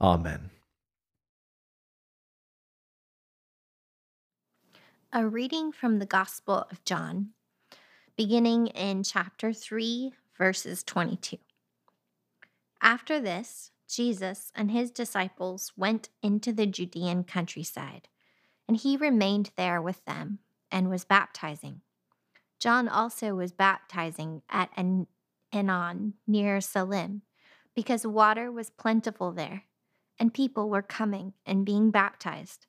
Amen. A reading from the Gospel of John, beginning in chapter 3, verses 22. After this, Jesus and his disciples went into the Judean countryside, and he remained there with them and was baptizing. John also was baptizing at Aenon near Salim because water was plentiful there, and people were coming and being baptized,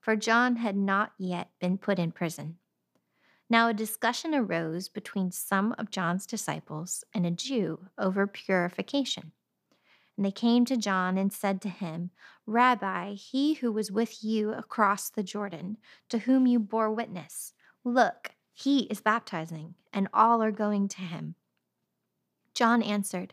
for John had not yet been put in prison. Now a discussion arose between some of John's disciples and a Jew over purification. And they came to John and said to him, Rabbi, he who was with you across the Jordan, to whom you bore witness, look, he is baptizing, and all are going to him. John answered,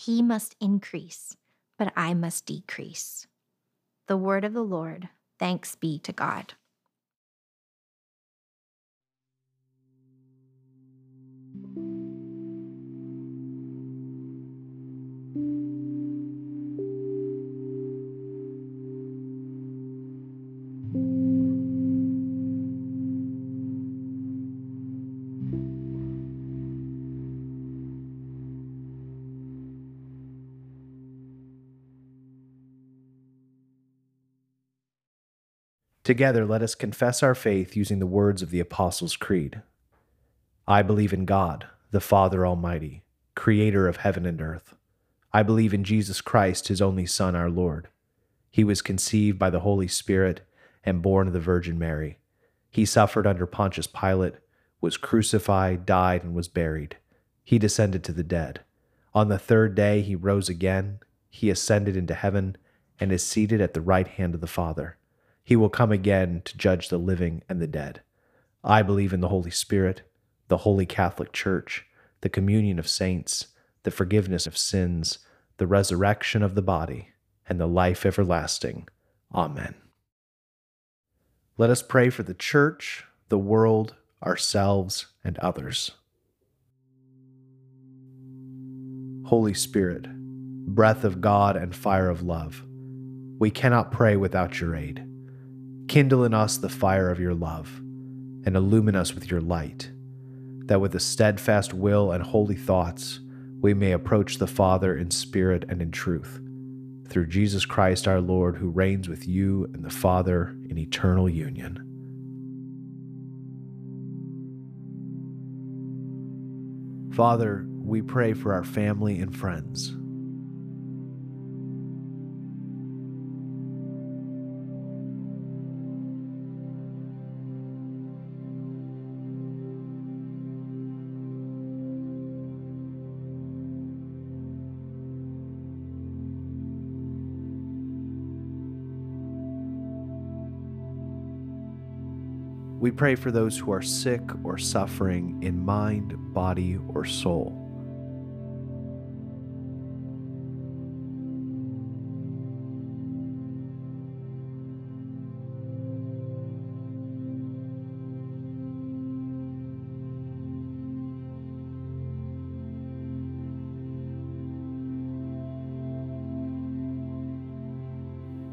He must increase, but I must decrease. The word of the Lord. Thanks be to God. Together, let us confess our faith using the words of the Apostles' Creed. I believe in God, the Father Almighty, creator of heaven and earth. I believe in Jesus Christ, his only Son, our Lord. He was conceived by the Holy Spirit and born of the Virgin Mary. He suffered under Pontius Pilate, was crucified, died, and was buried. He descended to the dead. On the third day, he rose again. He ascended into heaven and is seated at the right hand of the Father. He will come again to judge the living and the dead. I believe in the Holy Spirit, the Holy Catholic Church, the communion of saints, the forgiveness of sins, the resurrection of the body, and the life everlasting. Amen. Let us pray for the Church, the world, ourselves, and others. Holy Spirit, breath of God and fire of love, we cannot pray without your aid. Kindle in us the fire of your love, and illumine us with your light, that with a steadfast will and holy thoughts we may approach the Father in spirit and in truth, through Jesus Christ our Lord, who reigns with you and the Father in eternal union. Father, we pray for our family and friends We pray for those who are sick or suffering in mind, body, or soul.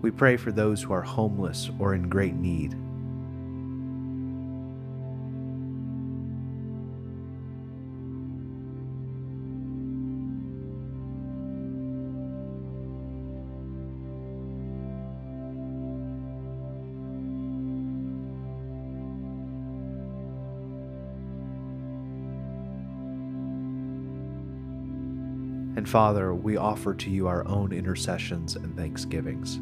We pray for those who are homeless or in great need. And Father, we offer to you our own intercessions and thanksgivings.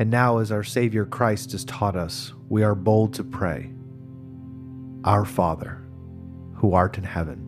And now, as our Savior Christ has taught us, we are bold to pray Our Father, who art in heaven,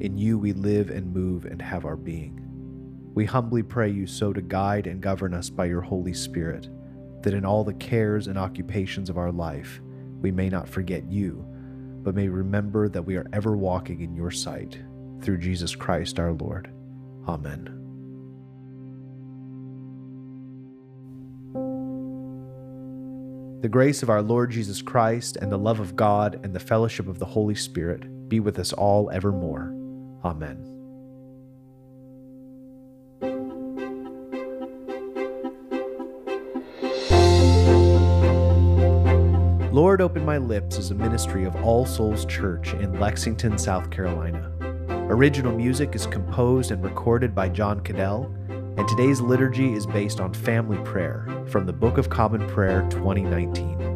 in you we live and move and have our being. We humbly pray you so to guide and govern us by your Holy Spirit, that in all the cares and occupations of our life we may not forget you, but may remember that we are ever walking in your sight, through Jesus Christ our Lord. Amen. The grace of our Lord Jesus Christ and the love of God and the fellowship of the Holy Spirit be with us all evermore. Amen. Lord Open My Lips is a ministry of All Souls Church in Lexington, South Carolina. Original music is composed and recorded by John Cadell and today's liturgy is based on family prayer from the Book of Common Prayer 2019.